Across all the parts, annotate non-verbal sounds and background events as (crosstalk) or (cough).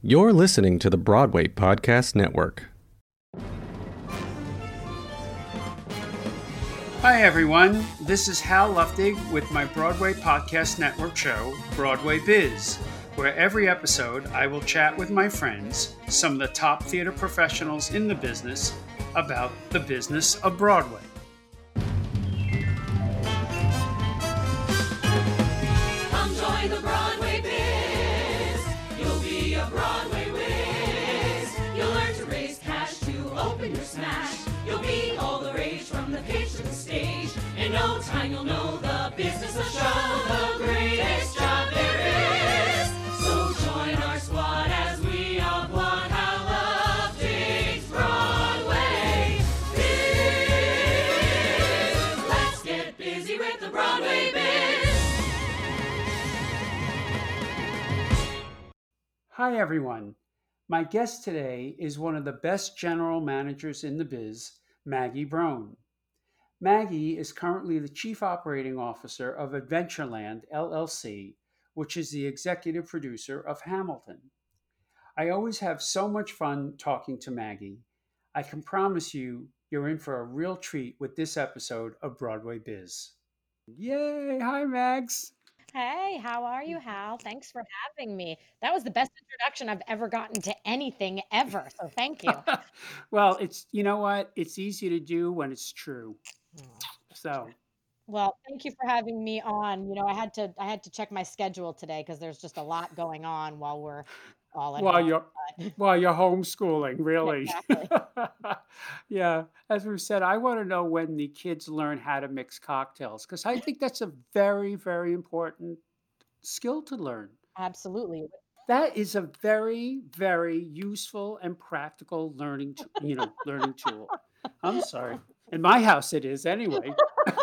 You're listening to the Broadway Podcast Network. Hi, everyone. This is Hal Luftig with my Broadway Podcast Network show, Broadway Biz, where every episode I will chat with my friends, some of the top theater professionals in the business, about the business of Broadway. Come join the Broadway smash. You'll be all the rage from the pitch to the stage. In no time, you'll know the business of show, the greatest job there is. So join our squad as we how Luftig's Broadway biz. Let's get busy with the Broadway biz. Hi, everyone. My guest today is one of the best general managers in the biz, Maggie Brohn. Maggie is currently the Chief Operating Officer of Adventureland LLC, which is the executive producer of Hamilton. I always have so much fun talking to Maggie. I can promise you, you're in for a real treat with this episode of Broadway Biz. Yay! Hi, Mags. Hey, how are you, Hal? Thanks for having me. That was the best introduction I've ever gotten to anything ever. So thank you. (laughs) well, it's you know what? It's easy to do when it's true. Mm. So Well, thank you for having me on. You know, I had to I had to check my schedule today because there's just a lot going on while we're all at while you're but- while you're homeschooling, (laughs) really. Exactly. (laughs) yeah, as we said, I want to know when the kids learn how to mix cocktails because I think that's a very, very important skill to learn. Absolutely. That is a very, very useful and practical learning, t- you know, learning tool. I'm sorry. In my house, it is anyway. (laughs)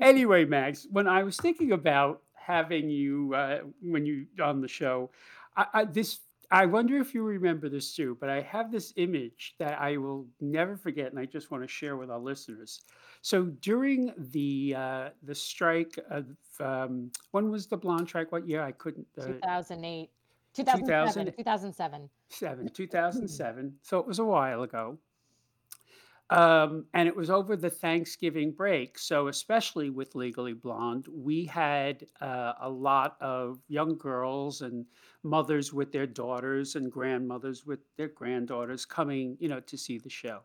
anyway, Mags, when I was thinking about having you uh, when you on the show, I, I this I wonder if you remember this too, but I have this image that I will never forget, and I just want to share with our listeners. So during the uh, the strike of um, when was the blonde strike? What year? I couldn't. Uh, 2008, 2007, 2000 2007. seven, 2007. So it was a while ago. Um, and it was over the Thanksgiving break. So, especially with Legally Blonde, we had uh, a lot of young girls and mothers with their daughters and grandmothers with their granddaughters coming, you know, to see the show.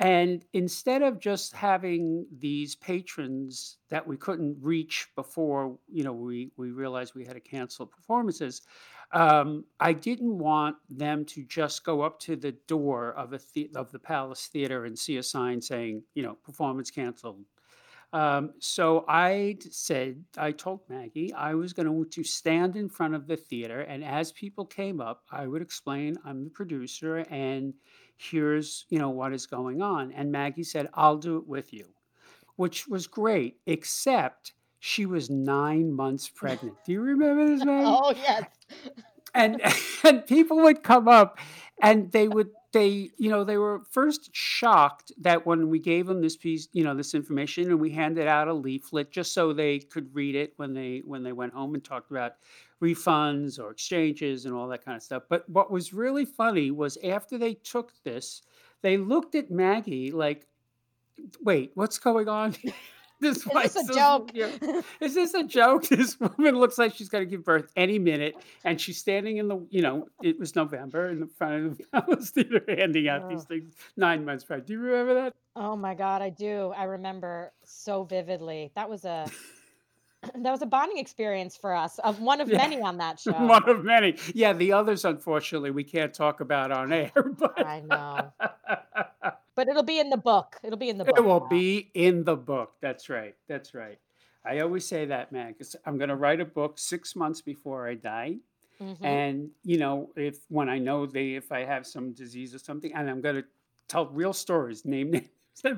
And instead of just having these patrons that we couldn't reach before, you know, we, we realized we had to cancel performances, um, I didn't want them to just go up to the door of a the- of the Palace Theater and see a sign saying, you know, performance canceled. Um, so I said, I told Maggie I was going to stand in front of the theater, and as people came up, I would explain I'm the producer, and here's you know what is going on. And Maggie said, I'll do it with you, which was great, except she was nine months (laughs) pregnant. Do you remember this, Maggie? Oh, yes. (laughs) and (laughs) and people would come up and they would they you know they were first shocked that when we gave them this piece you know this information and we handed out a leaflet just so they could read it when they when they went home and talked about refunds or exchanges and all that kind of stuff but what was really funny was after they took this they looked at maggie like wait what's going on this Is this a joke? (laughs) yeah. Is this a joke? (laughs) This woman looks like she's going to give birth any minute, and she's standing in the, you know, it was November in the front of the (laughs) Palace Theater handing out these Oh. things. Nine months pregnant. Do you remember that? Oh my God, I do. I remember so vividly. That was a (clears throat) that was a bonding experience for us, of one of Yeah. many on that show. One of many. Yeah, the others, unfortunately, we can't talk about on air. But I know. But it'll be in the book. It'll be in the book. it will now. be in the book. That's right. That's right. I always say that, man, because I'm going to write a book six months before I die. Mhm. and you know if when i know they if i have some disease or something and i'm going to tell real stories name (laughs) names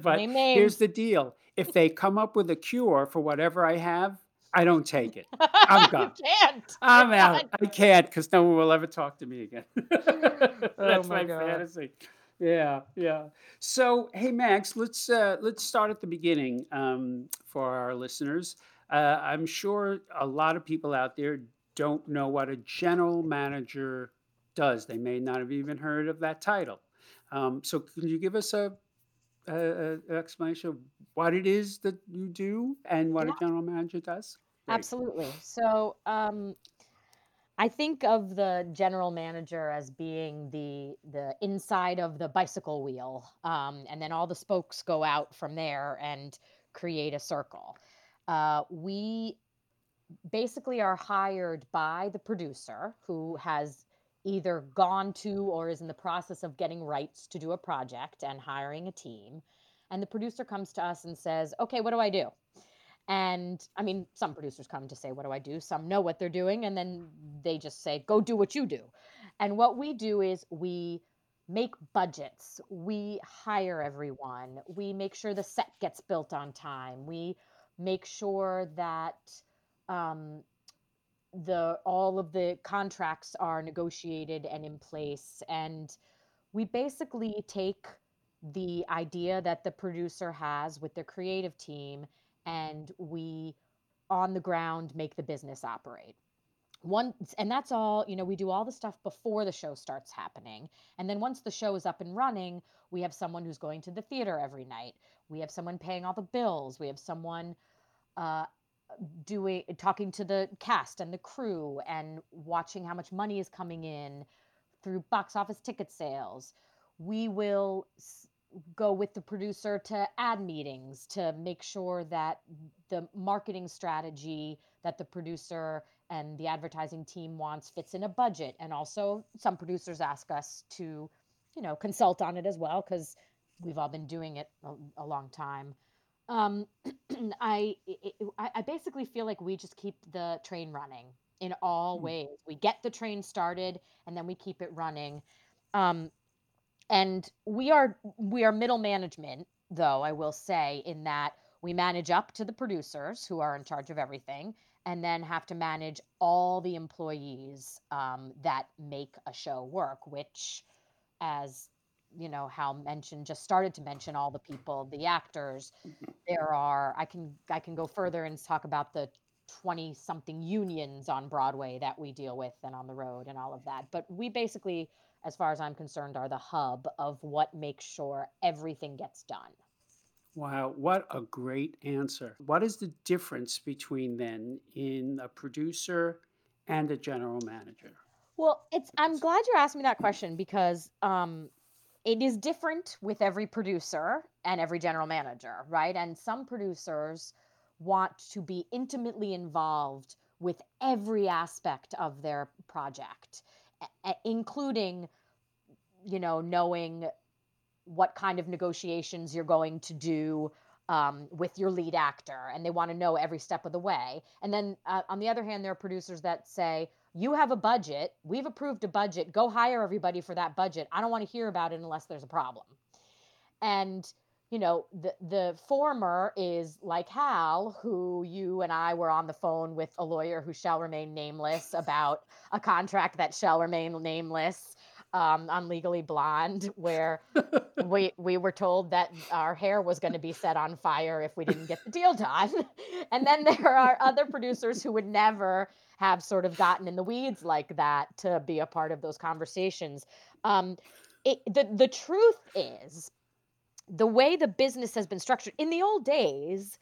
but Name here's the deal if they come up with a cure for whatever i have i don't take it I'm (laughs) gone. you can't. i'm out i can't because no one will ever talk to me again (laughs) that's my my, God. fantasy yeah yeah so hey Mags let's uh let's start at the beginning um for our listeners uh i'm sure a lot of people out there don't know what a general manager does. They may not have even heard of that title. Um, so, can you give us a, a, a an explanation of what it is that you do and what a general manager does? Great. absolutely. So, um, I think of the general manager as being the the inside of the bicycle wheel, um, and then all the spokes go out from there and create a circle. Uh, we basically are hired by the producer who has either gone to or is in the process of getting rights to do a project and hiring a team. And the producer comes to us and says, "Okay, what do I do?" And I mean, some producers come to say, What do I do? Some know what they're doing, and then they just say, Go do what you do. And what we do is we make budgets, we hire everyone, we make sure the set gets built on time, we make sure that um, the all of the contracts are negotiated and in place and we basically take the idea that the producer has with their creative team and we on the ground make the business operate. One and that's all you know we do all the stuff before the show starts happening. And then once the show is up and running we have someone who's going to the theater every night. We have someone paying all the bills. We have someone uh, doing talking to the cast and the crew and watching how much money is coming in through box office ticket sales. We will go with the producer to ad meetings to make sure that the marketing strategy that the producer and the advertising team wants fits in a budget. And also some producers ask us to you know consult on it as well because we've all been doing it a, a long time. Um, (clears throat) I, i i I basically feel like we just keep the train running in all Hmm. ways. We get the train started and then we keep it running. Um, and we are we are middle management though i will say in that we manage up to the producers who are in charge of everything and then have to manage all the employees um, that make a show work which as you know Hal mentioned just started to mention all the people the actors. There are i can i can go further and talk about the 20 something unions on broadway that we deal with and on the road and all of that but we basically as far as i'm concerned are the hub of what makes sure everything gets done Wow, what a great answer. What is the difference between then in a producer and a general manager? well it's i'm glad you asked me that question because um it is different with every producer and every general manager right and some producers want to be intimately involved with every aspect of their project including you know knowing what kind of negotiations you're going to do um, with your lead actor and they want to know every step of the way. And then uh, on the other hand there are producers that say you have a budget. We've approved a budget. Go hire everybody for that budget. I don't want to hear about it unless there's a problem. And you know the the former is like hal who you and i were on the phone with a lawyer who shall remain nameless about a contract that shall remain nameless um, on legally blonde where we (laughs) we were told that our hair was going to be set on fire if we didn't get the deal done. (laughs) And then there are other producers who would never have sort of gotten in the weeds like that to be a part of those conversations. Um, it, the the truth is the way the business has been structured in the old days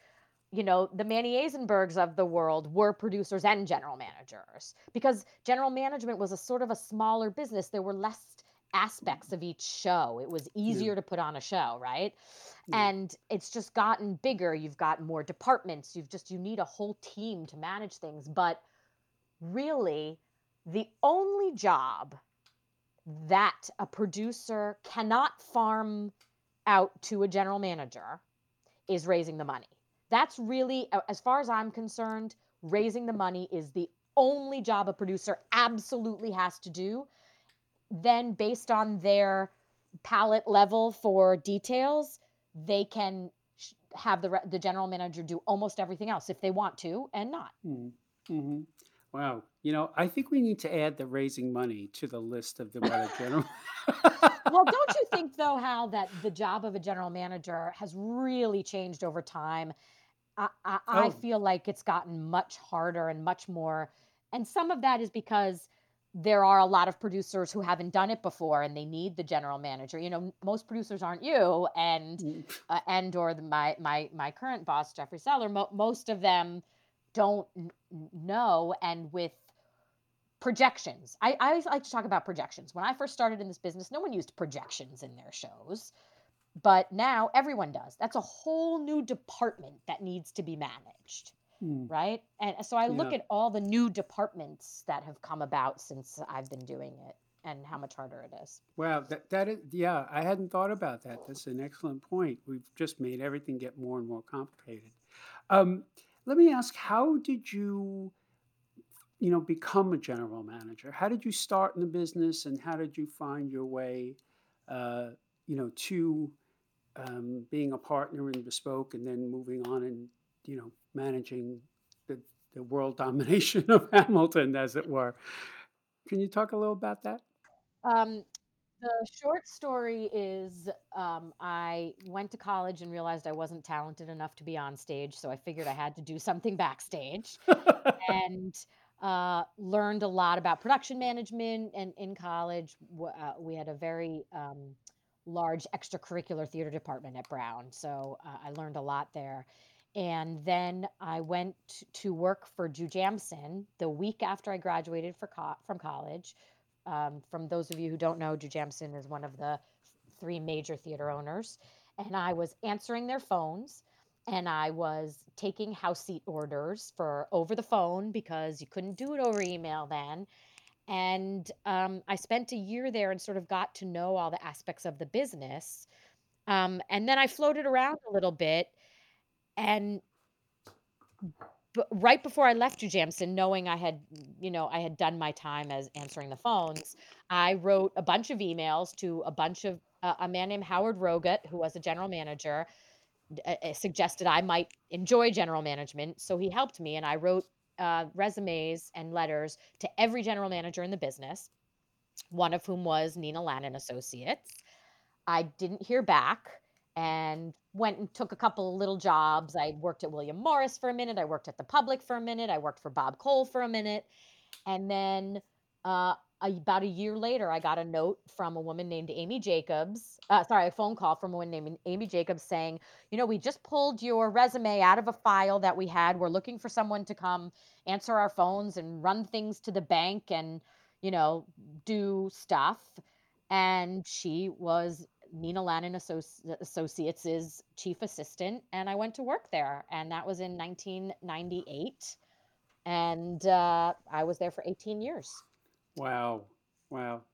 you know the Manny Azenbergs of the world were producers and general managers because general management was a sort of a smaller business. There were less aspects of each show. It was Yeah, easier to put on a show right? Yeah. and it's just gotten bigger. You've got more departments. You've just you need a whole team to manage things. But really the only job that a producer cannot farm out to a general manager is raising the money. That's really, as far as I'm concerned, raising the money is the only job a producer absolutely has to do. Then, based on their palette level for details, they can have the the general manager do almost everything else if they want to and not. Mm-hmm. Wow. You know, I think we need to add the raising money to the list of the (laughs) general. Well, don't you think though, Hal, that the job of a general manager has really changed over time? I, I, I Oh, feel like it's gotten much harder and much more and some of that is because there are a lot of producers who haven't done it before and they need the general manager you know most producers aren't you and Mm. uh, and or the, my my my current boss jeffrey seller mo- most of them don't n- know and with projections I, I always like to talk about projections when i first started in this business no one used projections in their shows but now everyone does that's a whole new department that needs to be managed Mm. right and so i look at all the new departments that have come about since i've been doing it and how much harder it is Wow, that that is yeah, I hadn't thought about that. That's an excellent point. We've just made everything get more and more complicated. Um, let me ask, how did you, you know, become a general manager? How did you start in the business, and how did you find your way, uh, you know, to um, being a partner in Bespoke, and then moving on and you know managing the the world (laughs) domination of Hamilton, as it were? Can you talk a little about that? Um, the short story is um, I went to college and realized I wasn't talented enough to be on stage, so I figured I had to do something backstage (laughs) and uh, learned a lot about production management. And in college, uh, we had a very um, large extracurricular theater department at Brown, so uh, I learned a lot there. And then I went to work for Jujamcyn the week after I graduated co- from college. Um, from those of you who don't know, Jujamcyn is one of the three major theater owners. And I was answering their phones and I was taking house seat orders for over the phone because you couldn't do it over email then. And um, I spent a year there and sort of got to know all the aspects of the business. Um, and then I floated around a little bit. And b- right before I left Jujamcyn, knowing I had, you know, I had done my time as answering the phones, I wrote a bunch of emails to a bunch of uh, a man named Howard Rogat, who was a general manager, uh, uh, suggested I might enjoy general management. So he helped me, and I wrote uh, resumes and letters to every general manager in the business, one of whom was Nina Lannan Associates. I didn't hear back and went and took a couple of little jobs. I worked at William Morris for a minute. I worked at the Public for a minute. I worked for Bob Cole for a minute. And then uh, about a year later, I got a note from a woman named Amy Jacobs. Uh, sorry, a phone call from a woman named Amy Jacobs saying, you know, we just pulled your resume out of a file that we had. We're looking for someone to come answer our phones and run things to the bank and, you know, do stuff. And she was Nina Associ- Associates' chief assistant, and I went to work there, and that was in 1998, and uh, I was there for 18 years. Wow. Wow.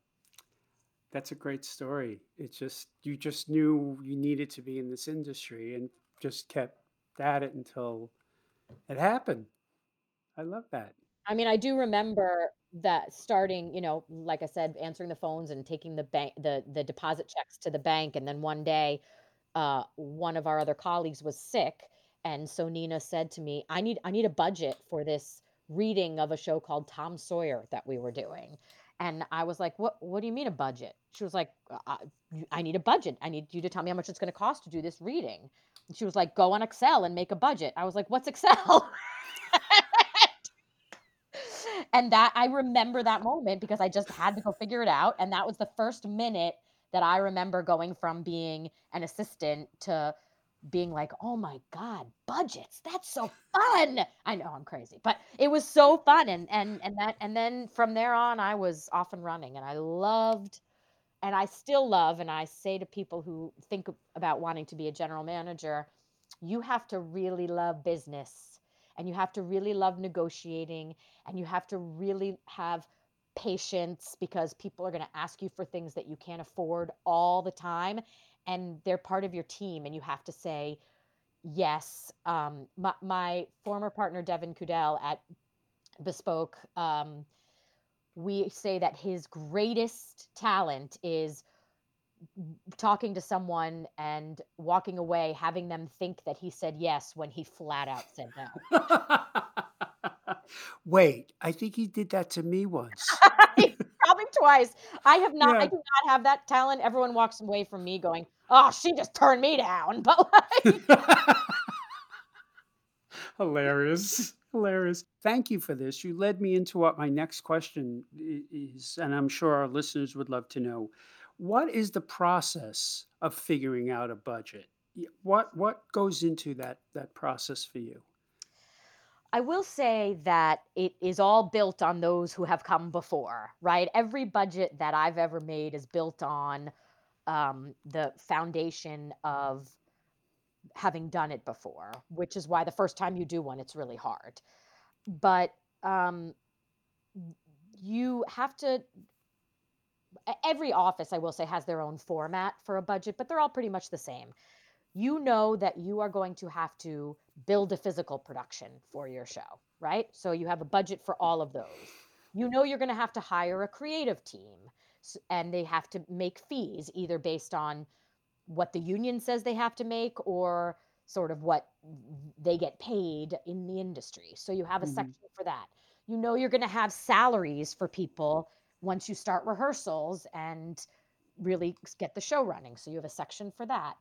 That's a great story. It's just you just knew you needed to be in this industry and just kept at it until it happened. I love that. I mean, I do remember that starting, you know, like I said, answering the phones and taking the bank, the the deposit checks to the bank, and then one day, uh, one of our other colleagues was sick, and so Nina said to me, "I need I need a budget for this reading of a show called Tom Sawyer that we were doing," and I was like, "What What do you mean a budget?" She was like, "Uh, uh, "I need a budget. I need you to tell me how much it's going to cost to do this reading." And she was like, "Go on Excel and make a budget." I was like, "What's Excel?" (laughs) and that I remember that moment because I just had to go figure it out. And that was the first minute that I remember going from being an assistant to being like, oh my God, budgets. That's so fun. I know I'm crazy, but it was so fun. And and and that and then from there on I was off and running and I loved and I still love, and I say to people who think about wanting to be a general manager, you have to really love business and you have to really love negotiating and you have to really have patience because people are going to ask you for things that you can't afford all the time and they're part of your team and you have to say yes um, my, my former partner Devin Keudell at bespoke um, we say that his greatest talent is talking to someone and walking away having them think that he said yes when he flat out said no (laughs) Wait, I think he did that to me once. Twice i have not i do not have that talent everyone walks away from me going oh she just turned me down (laughs) but like (laughs) Hilarious. Hilarious. Thank you for this. You led me into what my next question is, and I'm sure our listeners would love to know. What is the process of figuring out a budget? What what goes into that that process for you? I will say that it is all built on those who have come before, right? Every budget that I've ever made is built on um, the foundation of having done it before, which is why the first time you do one, it's really hard. But um, you have to, every office, I will say, has their own format for a budget, but they're all pretty much the same. You know that you are going to have to build a physical production for your show, right? So you have a budget for all of those. You know you're going to have to hire a creative team and they have to make fees either based on what the union says they have to make or sort of what they get paid in the industry. So you have a hmm section for that. You know you're going to have salaries for people once you start rehearsals and really get the show running. So you have a section for that.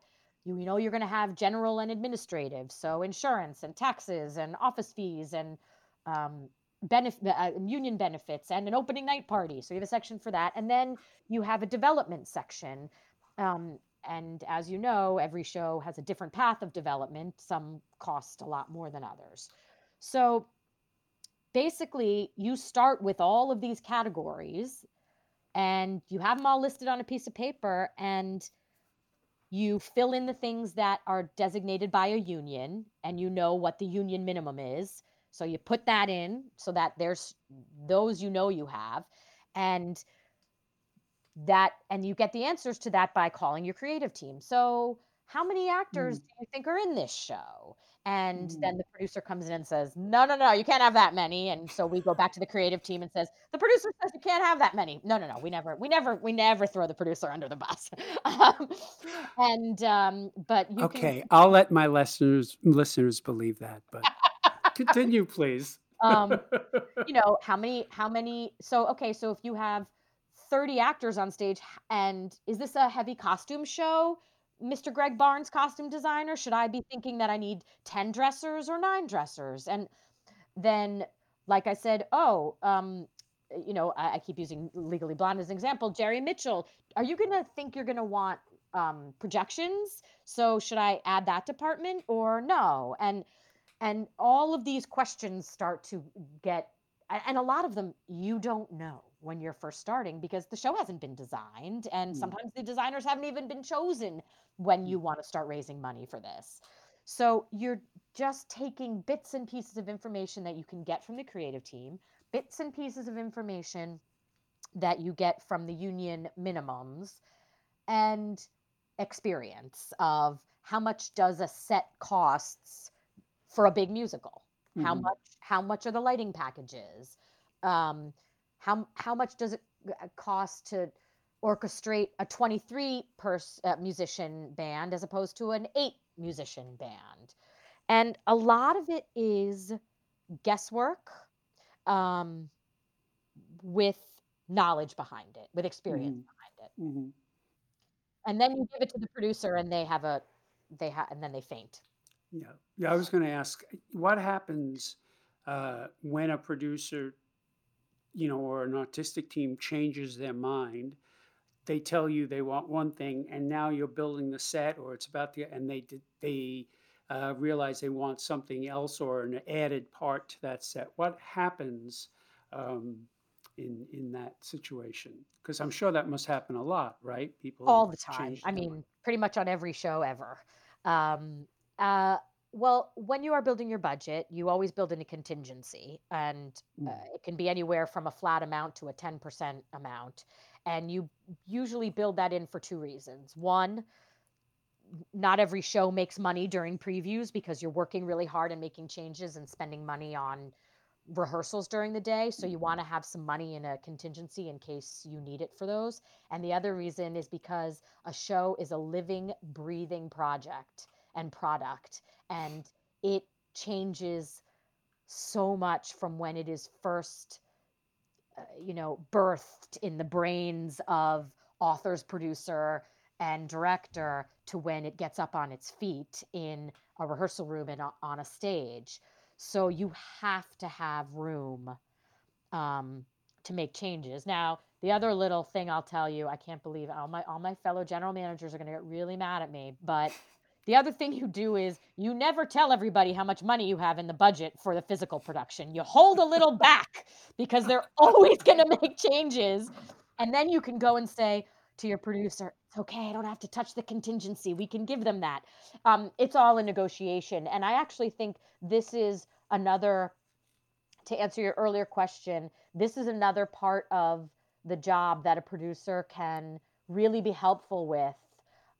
You know you're going to have general and administrative, so insurance and taxes and office fees and um, benefit uh, union benefits and an opening night party. So you have a section for that, and then you have a development section. Um, and as you know, every show has a different path of development. Some cost a lot more than others. So basically, you start with all of these categories and you have them all listed on a piece of paper and you fill in the things that are designated by a union and you know what the union minimum is. So you put that in so that there's those you know you have and that and you get the answers to that by calling your creative team. So how many actors mm do you think are in this show and mm. then the producer comes in and says no no no you can't have that many. And so we go back to the creative team and says the producer says you can't have that many. No no no we never we never we never throw the producer under the bus. (laughs) Um, and um, but you can Okay, I'll let my listeners listeners believe that, but (laughs) continue, please. um, you (laughs) know how many how many so okay so if you have 30 actors on stage and is this a heavy costume show mr Gregg Barnes costume designer should i be thinking that i need 10 dressers or 9 dressers? And then like i said oh um you know i, I keep using legally blonde as an example jerry mitchell are you going to think you're going to want um, projections? So should i add that department or no? And and all of these questions start to get and a lot of them you don't know when you're first starting because the show hasn't been designed and Mm, sometimes the designers haven't even been chosen when mm, you want to start raising money for this. So you're just taking bits and pieces of information that you can get from the creative team bits and pieces of information that you get from the union minimums and experience of how much does a set costs for a big musical? How mhm, much how much are the lighting packages? Um how how much does it uh, cost to orchestrate a 23 person uh, musician band as opposed to an 8 musician band and a lot of it is guesswork um with knowledge behind it with experience mhm, behind it mhm. and then you give it to the producer and they have a they have and then they faint Yeah, yeah. I was going to ask, what happens uh, when a producer, you know, or an artistic team changes their mind? They tell you they want one thing, and now you're building the set, or it's about the, and they they uh, realize they want something else or an added part to that set. What happens um, in in that situation? Because I'm sure that must happen a lot, right? People all the time. I mean, pretty much on every show ever. Um, uh, well, when you are building your budget, you always build in a contingency, and uh, Mm, it can be anywhere from a flat amount to a 10% amount. And you usually build that in for two reasons. One, not every show makes money during previews because you're working really hard and making changes and spending money on rehearsals during the day. So you want to have some money in a contingency in case you need it for those. And the other reason is because a show is a living, breathing project and product, and it changes so much from when it is first uh, you know, birthed in the brains of authors, producer, and director to when it gets up on its feet in a rehearsal room and on a stage. So you have to have room um, to make changes. Now, the other little thing I'll tell you, I can't believe all my all my fellow general managers are going to get really mad at me, but the other thing you do is you never tell everybody how much money you have in the budget for the physical production. You hold a little (laughs) back because they're always going to make changes. And then you can go and say to your producer, it's okay, I don't have to touch the contingency. We can give them that. Um, it's all a negotiation. And I actually think this is another, to answer your earlier question, this is another part of the job that a producer can really be helpful with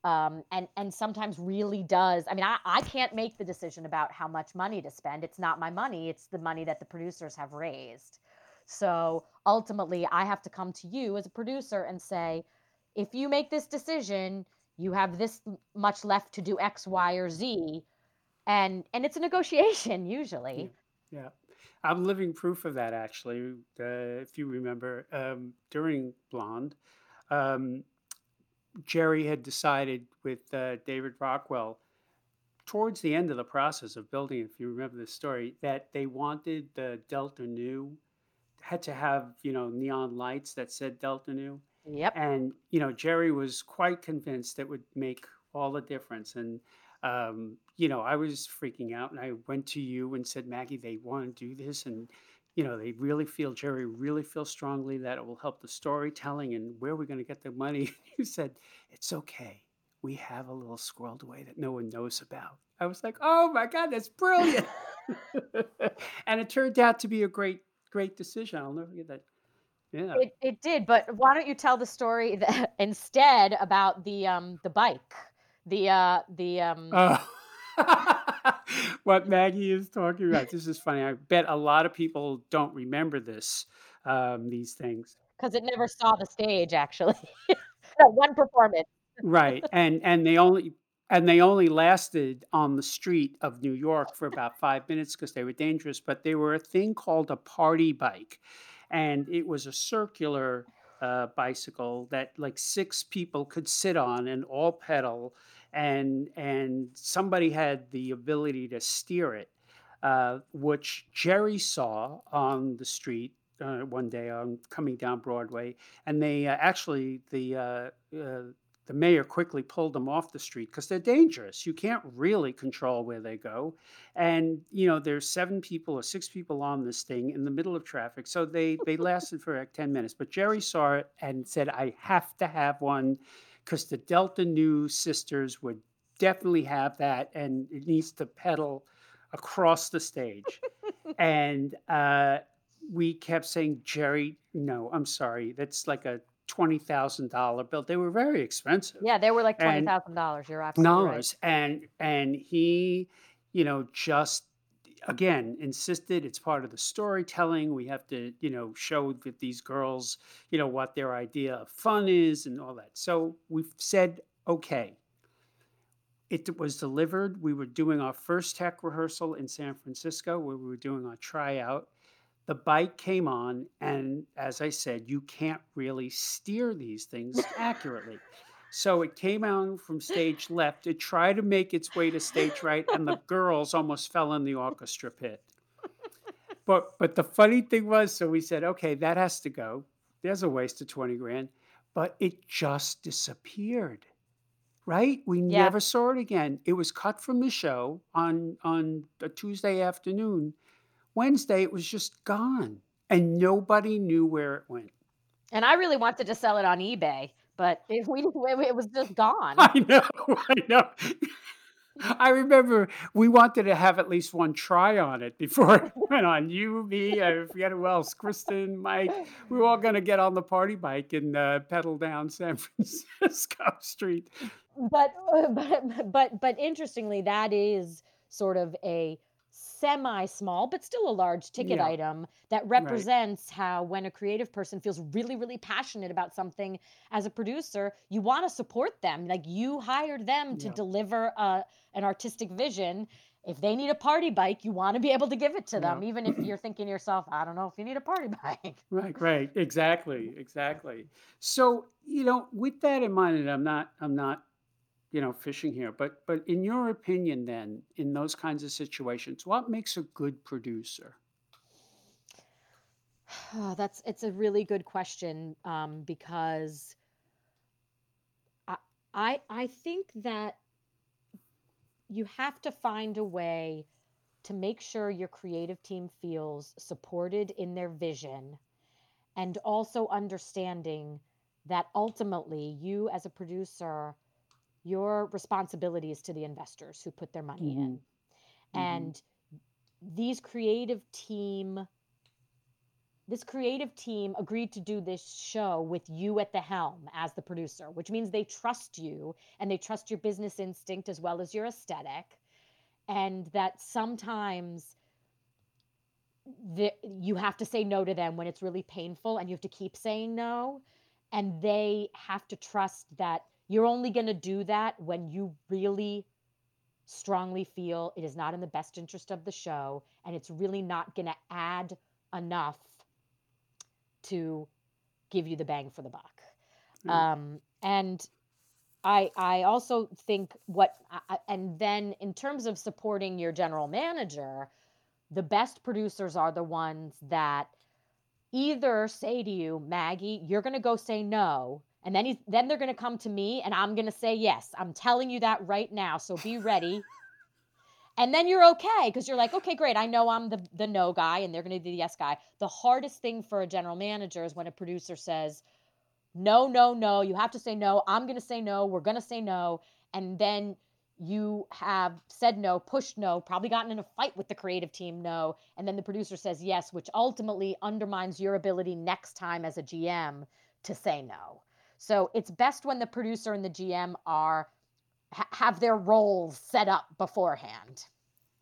um, and and sometimes really does. I mean, I, I can't make the decision about how much money to spend. It's not my money. It's the money that the producers have raised. So ultimately, I have to come to you as a producer and say, if you make this decision, you have this much left to do X, Y, or Z, and and it's a negotiation (laughs) usually. Yeah. yeah. I'm living proof of that actually. Uh, if you remember, um, during Blonde, um, Jerry had decided with uh, David Rockwell towards the end of the process of building, if you remember the story, that they wanted the Delta Nu had to have you know neon lights that said Delta Nu, Yep. and you know Jerry was quite convinced it would make all the difference. And um, you know I was freaking out, and I went to you and said, Maggie, they want to do this, and you know, they really feel, Jerry really feels strongly that it will help the storytelling and where we're going to get the money. (laughs) you said, it's okay. We have a little squirreled away that no one knows about. I was like, oh my God, that's brilliant. (laughs) (laughs) and it turned out to be a great, great decision. I'll never forget that. Yeah. It it did, but why don't you tell the story that, instead about the um the bike, the uh the um Uh, (laughs) what Maggie is talking about. This is funny. I bet a lot of people don't remember this, um, these things. because it never saw the stage actually. (laughs) No, one performance. Right. And and they only and they only lasted on the street of New York for about five minutes because they were dangerous. But they were a thing called a party bike, and it was a circular uh, bicycle that like six people could sit on and all pedal, and and somebody had the ability to steer it, uh, which Jerry saw on the street. Uh, one day on coming down Broadway, and they uh, actually the uh, uh, the mayor quickly pulled them off the street because they're dangerous. You can't really control where they go. And, you know, there's seven people or six people on this thing in the middle of traffic. So they, they lasted for like 10 minutes. But Jerry saw it and said, I have to have one because the Delta Nu sisters would definitely have that and it needs to pedal across the stage. (laughs) and uh, we kept saying, Jerry, no, I'm sorry. That's like a $20,000 bill. They were very expensive. Yeah, they were like twenty thousand dollars. You're absolutely right. dollars and and he, you know, just again insisted it's part of the storytelling. We have to, you know, show that these girls, you know, what their idea of fun is and all that. So we've said, okay. It was delivered. We were doing our first tech rehearsal in San Francisco where we were doing our tryout the bike came on and as i said you can't really steer these things accurately so it came out from stage left it tried to make its way to stage right and the girls almost fell in the orchestra pit. But but the funny thing was so we said okay that has to go. There's a waste of 20 grand. But it just disappeared right? We Yeah. never saw it again. It was cut from the show on on a tuesday afternoon. Wednesday, it was just gone, and nobody knew where it went. And I really wanted to sell it on eBay, but it, (laughs) we it was just (laughs) gone. I know, (laughs) I know. I remember we wanted to have at least one try on it before it went on. You, me, I forget who else, Kristen, Mike. We were all going to get on the party bike and uh, pedal down San Francisco Street. But uh, but but but interestingly, that is sort of a semi small but still a large ticket Yeah, item that right. represents how when a creative person feels really really passionate about something as a producer you want to support them like you hired them to Yeah, deliver a, an artistic vision if they need a party bike you want to be able to give it to yeah. them even if you're thinking to yourself i don't know if you need a party (laughs) bike Right, right, exactly, exactly. So, you know, with that in mind, and I'm not, I'm not you know, fishing here, but but in your opinion, then, in those kinds of situations, what makes a good producer? Oh, (sighs) that's it's a really good question um, because I, I I think that you have to find a way to make sure your creative team feels supported in their vision and also understanding that ultimately you as a producer your responsibilities to the investors who put their money hmm in hmm and these creative team this creative team agreed to do this show with you at the helm as the producer which means they trust you and they trust your business instinct as well as your aesthetic. And that sometimes the, you have to say no to them when it's really painful and you have to keep saying no. And they have to trust that you're only going to do that when you really strongly feel it is not in the best interest of the show and it's really not going to add enough to give you the bang for the buck Yeah. um, and I I also think what I- and then in terms of supporting your general manager, the best producers are the ones that either say to you, Maggie, you're going to go say no, and then he's then they're going to come to me and I'm going to say yes. I'm telling you that right now, so be ready. (laughs) And then you're okay because you're like, okay, great. I know I'm the the no guy and they're going to be the yes guy. The hardest thing for a general manager is when a producer says, no, no, no. You have to say no. I'm going to say no. We're going to say no. And then you have said no, pushed no, probably gotten in a fight with the creative team, no. And then the producer says yes, which ultimately undermines your ability next time as a GM to say no. So it's best when the producer and the GM are ha- have their roles set up beforehand.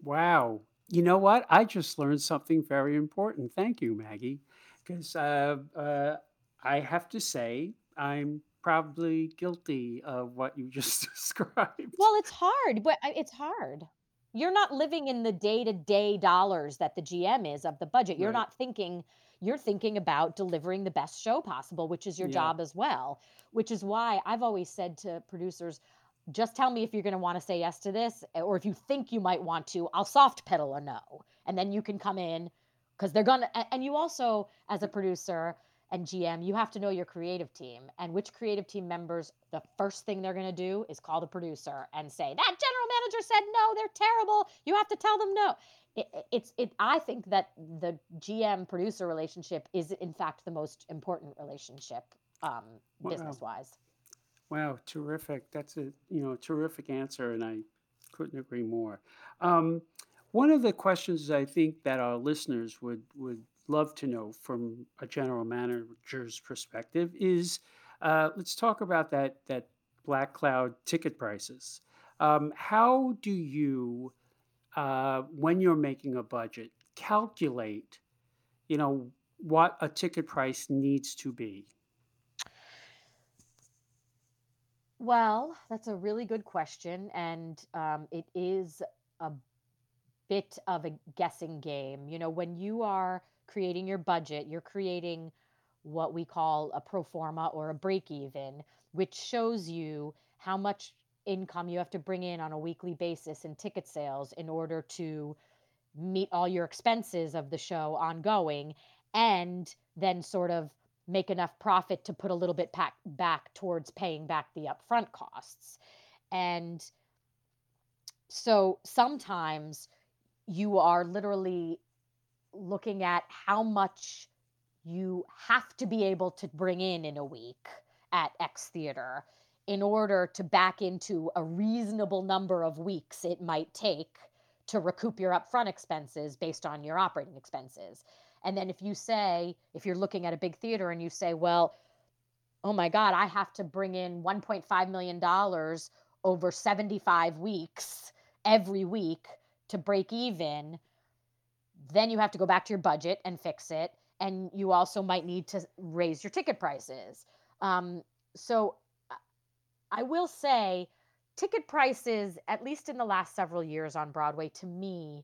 Wow. You know what? I just learned something very important. Thank you, Maggie. Because uh, uh, I have to say, I'm probably guilty of what you (laughs) just described. Well, it's hard, but it's hard. You're not living in the day-to-day dollars that the GM is of the budget. You're Right. not thinking, you're thinking about delivering the best show possible, which is your Yeah. job as well. Which is why I've always said to producers, just tell me if you're going to want to say yes to this, eh, or if you think you might want to, I'll soft pedal a no. And then you can come in because they're going to, and you also, as a producer, and GM, you have to know your creative team and which creative team members, the first thing they're going to do is call the producer and say, That general manager said no, they're terrible. You have to tell them no. It, it's it i think that the gm producer relationship is in fact the most important relationship um, Wow. business wise Wow. Terrific. That's a you know terrific answer, and I couldn't agree more. Um, one of the questions I think that our listeners would would love to know from a general manager's perspective is, uh, let's talk about that that Black Cloud ticket prices. Um, how do you, uh, when you're making a budget, calculate, you know, what a ticket price needs to be? well that's a really good question and um, it is a bit of a guessing game. You know, when you are creating your budget, you're creating what we call a pro forma or a break even, which shows you how much income you have to bring in on a weekly basis in ticket sales in order to meet all your expenses of the show ongoing and then sort of make enough profit to put a little bit back, back towards paying back the upfront costs. And so sometimes you are literally looking at how much you have to be able to bring in in a week at X Theater in order to back into a reasonable number of weeks it might take to recoup your upfront expenses based on your operating expenses. And then if you say, if you're looking at a big theater and you say, well, oh my God, I have to bring in $1.5 million over 75 weeks every week to break even, then you have to go back to your budget and fix it. And you also might need to raise your ticket prices. Um, so I will say, ticket prices, at least in the last several years on Broadway, to me,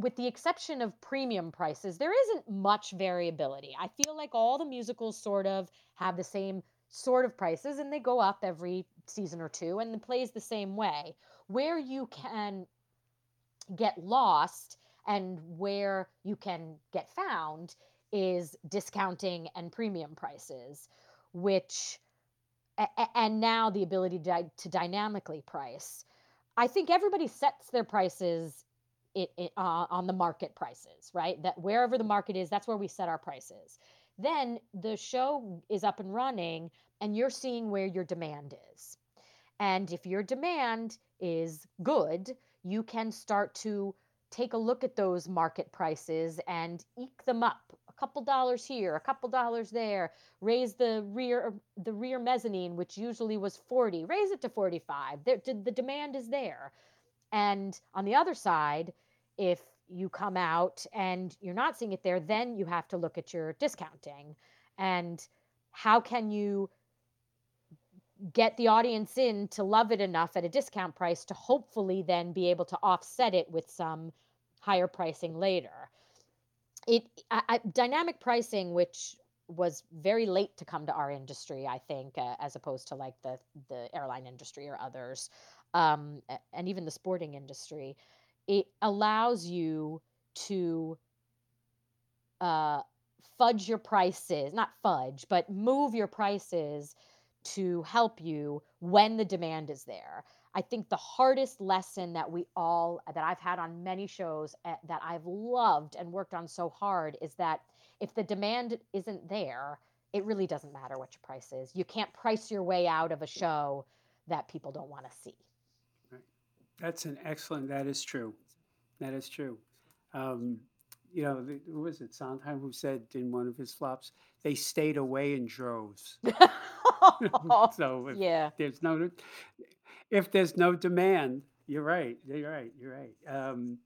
with the exception of premium prices, there isn't much variability. I feel like all the musicals sort of have the same sort of prices and they go up every season or two and the plays the same way. Where you can get lost and where you can get found is discounting and premium prices, which and now the ability to, to dynamically price. I think everybody sets their prices it, it uh, on the market prices, right? That wherever the market is, that's where we set our prices. Then the show is up and running, and you're seeing where your demand is. And if your demand is good, you can start to take a look at those market prices and eke them up couple dollars here a couple dollars there raise the rear the rear mezzanine which usually was 40 raise it to 45 the, the demand is there. And on the other side if you come out and you're not seeing it there then you have to look at your discounting. And how can you get the audience in to love it enough at a discount price to hopefully then be able to offset it with some higher pricing later. It I, I, dynamic pricing, which was very late to come to our industry, I think, uh, as opposed to like the the airline industry or others, um, and even the sporting industry. It allows you to uh, fudge your prices, not fudge, but move your prices to help you when the demand is there. I think the hardest lesson that we all that I've had on many shows uh, that I've loved and worked on so hard is that if the demand isn't there, it really doesn't matter what your price is. You can't price your way out of a show that people don't want to see. Right. That's an excellent. That is true. That is true. Um, you know, who was it? Sondheim who said in one of his flops, they stayed away in droves. (laughs) (laughs) so if yeah. there's no, if there's no demand, you're right. You're right. You're right. Um,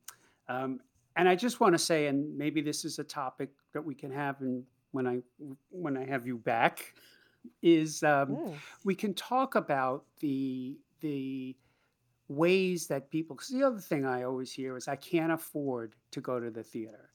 um, and I just want to say, and maybe this is a topic that we can have, and when I when I have you back, is um, Mm. we can talk about the the ways that people. Because the other thing I always hear is I can't afford to go to the theater.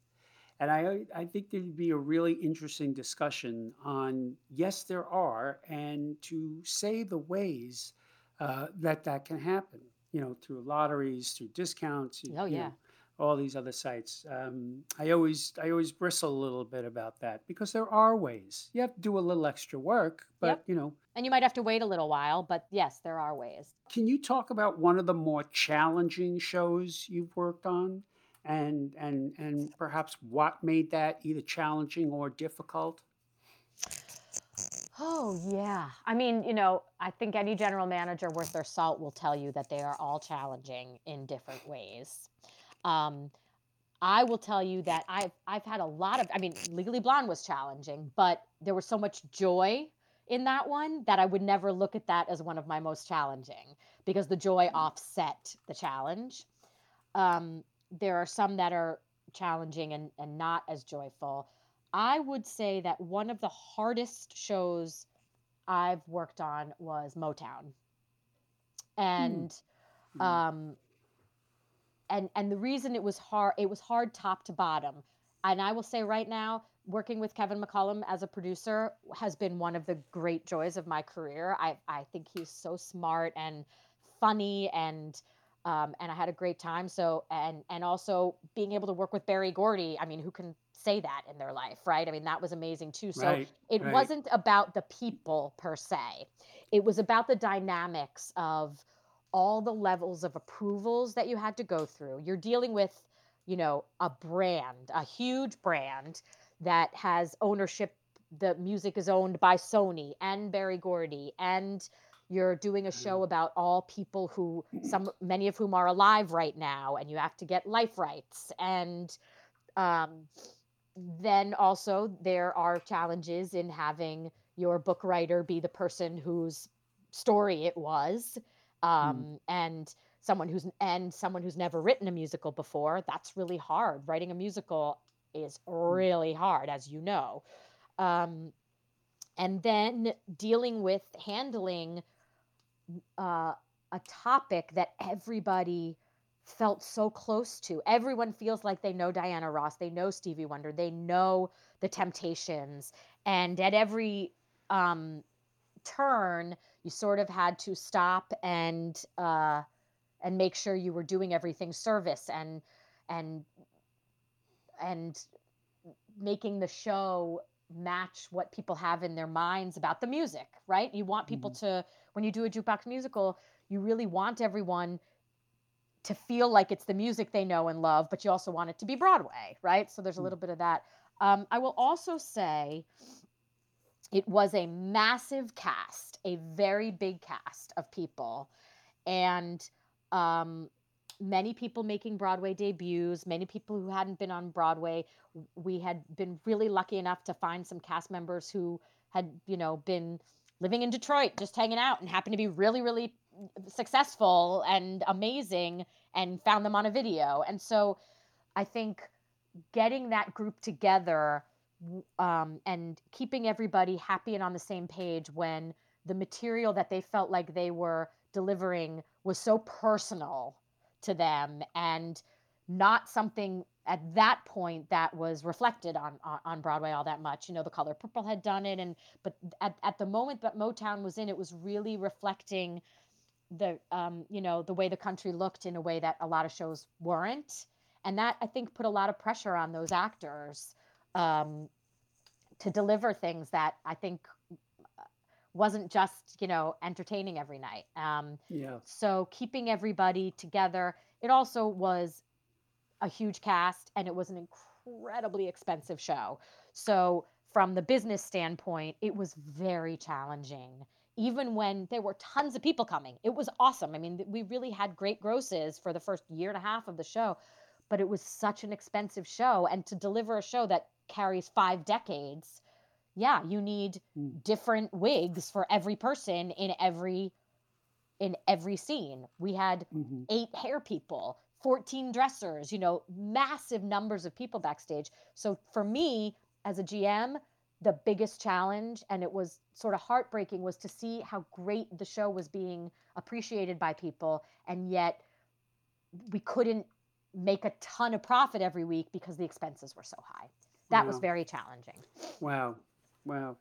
And I, I think there'd be a really interesting discussion on yes, there are, and to say the ways uh, that that can happen. You know, through lotteries, through discounts. you- Oh you yeah. know, all these other sites. Um, I always I always bristle a little bit about that because there are ways. You have to do a little extra work, but Yep. you know, And you might have to wait a little while, but yes, there are ways. can you talk about one of the more challenging shows you've worked on, and and and perhaps what made that either challenging or difficult? Oh, yeah. I mean, you know, I think any general manager worth their salt will tell you that they are all challenging in different ways. Um, I will tell you that I've I've had a lot of I mean, Legally Blonde was challenging, but there was so much joy in that one that I would never look at that as one of my most challenging because the joy offset the challenge. Um, there are some that are challenging and, and not as joyful. I would say that one of the hardest shows I've worked on was Motown. And Mhm. um and and the reason it was hard it was hard top to bottom. And I will say right now working with Kevin McCollum as a producer has been one of the great joys of my career. I I think he's so smart and funny and um, and I had a great time. So and and also being able to work with Berry Gordy. I mean, who can say that in their life, right? I mean, that was amazing too. So Right, it right. wasn't about the people per se. It was about the dynamics of all the levels of approvals that you had to go through. You're dealing with, you know, a brand, a huge brand that has ownership. The music is owned by Sony and Berry Gordy and you're doing a show about all people who some many of whom are alive right now and you have to get life rights. And um, then also there are challenges in having your book writer be the person whose story it was um, and someone who's and someone who's never written a musical before. That's really hard. Writing a musical is really hard as you know. Um, and then dealing with handling uh, a topic that everybody felt so close to. Everyone feels like they know Diana Ross, they know Stevie Wonder, they know the Temptations, and at every um, turn, you sort of had to stop and uh, and make sure you were doing everything service and and and making the show match what people have in their minds about the music, right? You want people mm-hmm. to when you do a jukebox musical, you really want everyone to feel like it's the music they know and love, but you also want it to be Broadway, right? So there's a mm. little bit of that. Um, I will also say it was a massive cast, a very big cast of people, and um, many people making Broadway debuts, many people who hadn't been on Broadway. We had been really lucky enough to find some cast members who had, you know, been living in Detroit, just hanging out, and happened to be really, really successful and amazing and found them on a video. And so I think getting that group together um, and keeping everybody happy and on the same page when the material that they felt like they were delivering was so personal to them and not something at that point that was reflected on, on, on Broadway all that much. You know, the color purple had done it, and but at, at the moment that Motown was in, it was really reflecting the um, you know the way the country looked in a way that a lot of shows weren't and that i think put a lot of pressure on those actors um, to deliver things that i think wasn't just you know entertaining every night um, yeah so keeping everybody together it also was a huge cast and it was an incredibly expensive show so from the business standpoint it was very challenging even when there were tons of people coming. It was awesome. I mean, we really had great grosses for the first year and a half of the show, but it was such an expensive show. And to deliver a show that carries five decades, yeah, you need mm. different wigs for every person in every in every scene. We had mm-hmm. eight hair people, 14 dressers, you know, massive numbers of people backstage. So for me as a GM, the biggest challenge and it was sort of heartbreaking was to see how great the show was being appreciated by people and yet we couldn't make a ton of profit every week because the expenses were so high that wow. was very challenging wow wow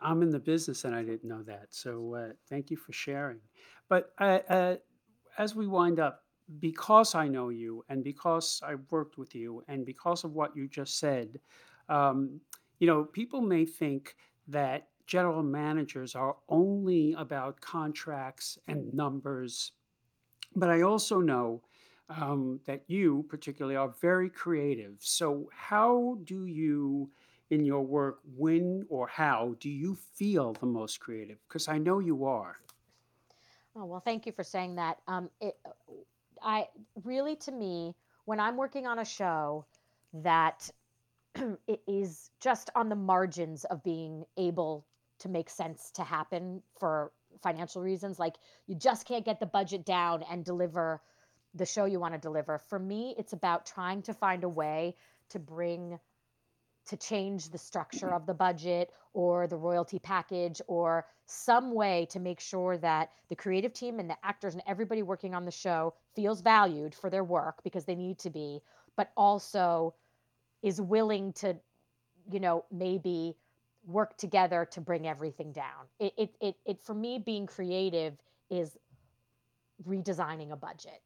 i'm in the business and i didn't know that so uh, thank you for sharing but uh, uh, as we wind up because i know you and because I've worked with you and because of what you just said um, you know, people may think that general managers are only about contracts and numbers, but I also know um, that you, particularly, are very creative. So, how do you, in your work, when or how do you feel the most creative? Because I know you are. Oh, well, thank you for saying that. Um, it, I really, to me, when I'm working on a show that (clears throat) it is just on the margins of being able to make sense to happen for financial reasons. Like you just can't get the budget down and deliver the show you want to deliver. For me, it's about trying to find a way to bring to change the structure of the budget or the royalty package or some way to make sure that the creative team and the actors and everybody working on the show feels valued for their work because they need to be, but also is willing to, you know, maybe work together to bring everything down. It, it, it, it for me, being creative is redesigning a budget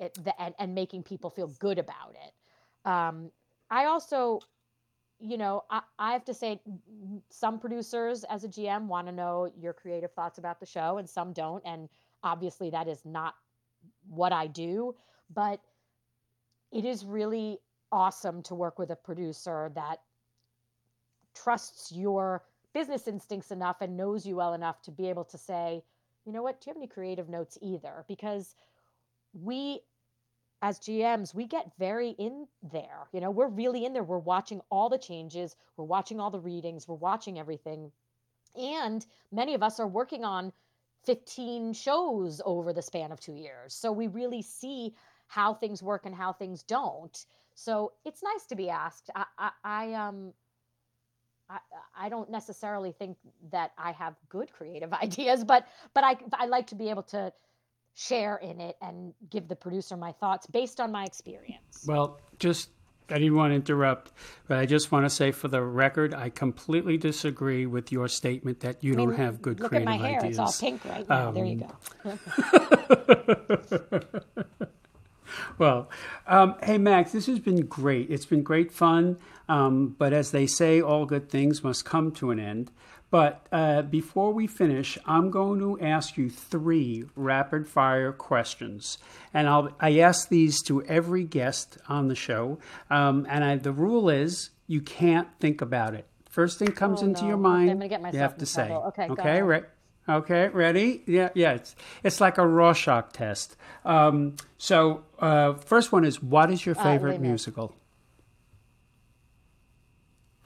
it, the, and, and making people feel good about it. Um, I also, you know, I, I have to say, some producers as a GM want to know your creative thoughts about the show, and some don't. And obviously, that is not what I do. But it is really awesome to work with a producer that trusts your business instincts enough and knows you well enough to be able to say, you know what, do you have any creative notes either? Because we, as GMs, we get very in there. You know, we're really in there. We're watching all the changes, we're watching all the readings, we're watching everything. And many of us are working on 15 shows over the span of two years. So we really see how things work and how things don't. So it's nice to be asked. I, I, I um, I, I don't necessarily think that I have good creative (laughs) ideas, but but I I like to be able to share in it and give the producer my thoughts based on my experience. Well, just I didn't want to interrupt, but I just want to say for the record, I completely disagree with your statement that you I mean, don't have good look at my hair; ideas. it's all pink right now. there you Um, go. (laughs) Well, um, hey Mags, this has been great. It's been great fun. Um, but as they say, all good things must come to an end. But uh, before we finish, I'm going to ask you three rapid fire questions, and I'll I ask these to every guest on the show. Um, and I, the rule is you can't think about it. First thing comes Oh, into no. your Okay, mind, get you have to say. Okay, okay, right. Okay, ready? Yeah, yeah. It's it's like a Rorschach test. Um, so, uh, first one is, what is your Uh, favorite Mis. musical?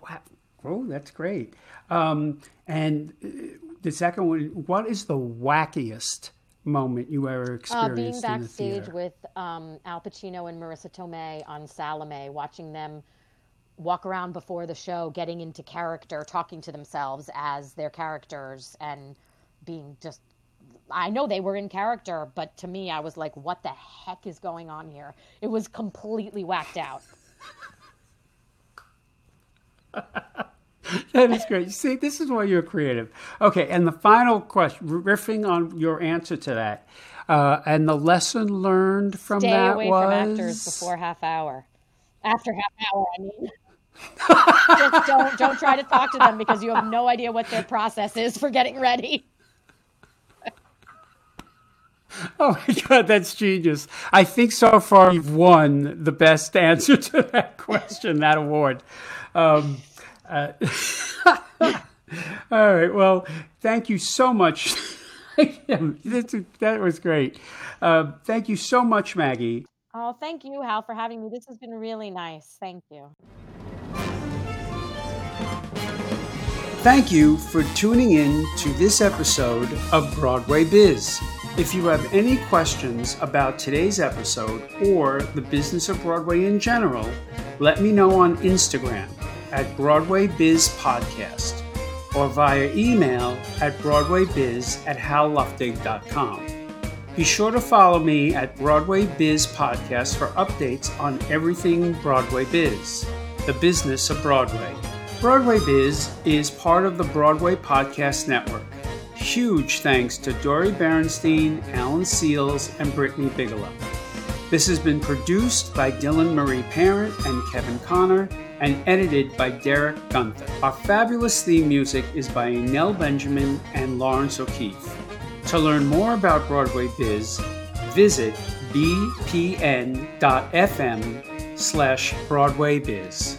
Wow. Oh, that's great. Um, and uh, the second one, what is the wackiest moment you ever Uh, experienced being in the backstage with um, Al Pacino and Marisa Tomei on Salome, watching them walk around before the show, getting into character, talking to themselves as their characters, and being just. I know they were in character, but to me, I was like, what the heck is going on here? It was completely whacked out. (laughs) (laughs) That is great. See, this is why you're creative. Okay, and the final question, riffing on your answer to that, uh, and the lesson learned from Stay that away was from actors before half hour. After half hour, I mean. (laughs) Just don't don't try to talk to them because you have no idea what their process is for getting ready. (laughs) Oh my God, that's genius. I think so far you've won the best answer to that question, that award. Um, uh, (laughs) all right. Well, thank you so much. (laughs) This- that was great. Uh, thank you so much, Maggie. Oh, thank you, Hal, for having me. This has been really nice. Thank you. Thank you for tuning in to this episode of Broadway Biz. If you have any questions about today's episode or the business of Broadway in general, let me know on Instagram at Broadway Biz Podcast or via email at broadwaybiz at halluftig.com. Be sure to follow me at Broadway Biz Podcast for updates on everything Broadway Biz, the business of Broadway. Broadway Biz is part of the Broadway Podcast Network. Huge thanks to Dori Berinstein, Alan Seales, and Brittany Bigelow. This has been produced by Dylan Marie Parent and Kevin Connor and edited by Derek Gunther. Our fabulous theme music is by Nell Benjamin and Laurence O'Keefe. To learn more about Broadway Biz, visit bpn.fm slash Broadway Biz.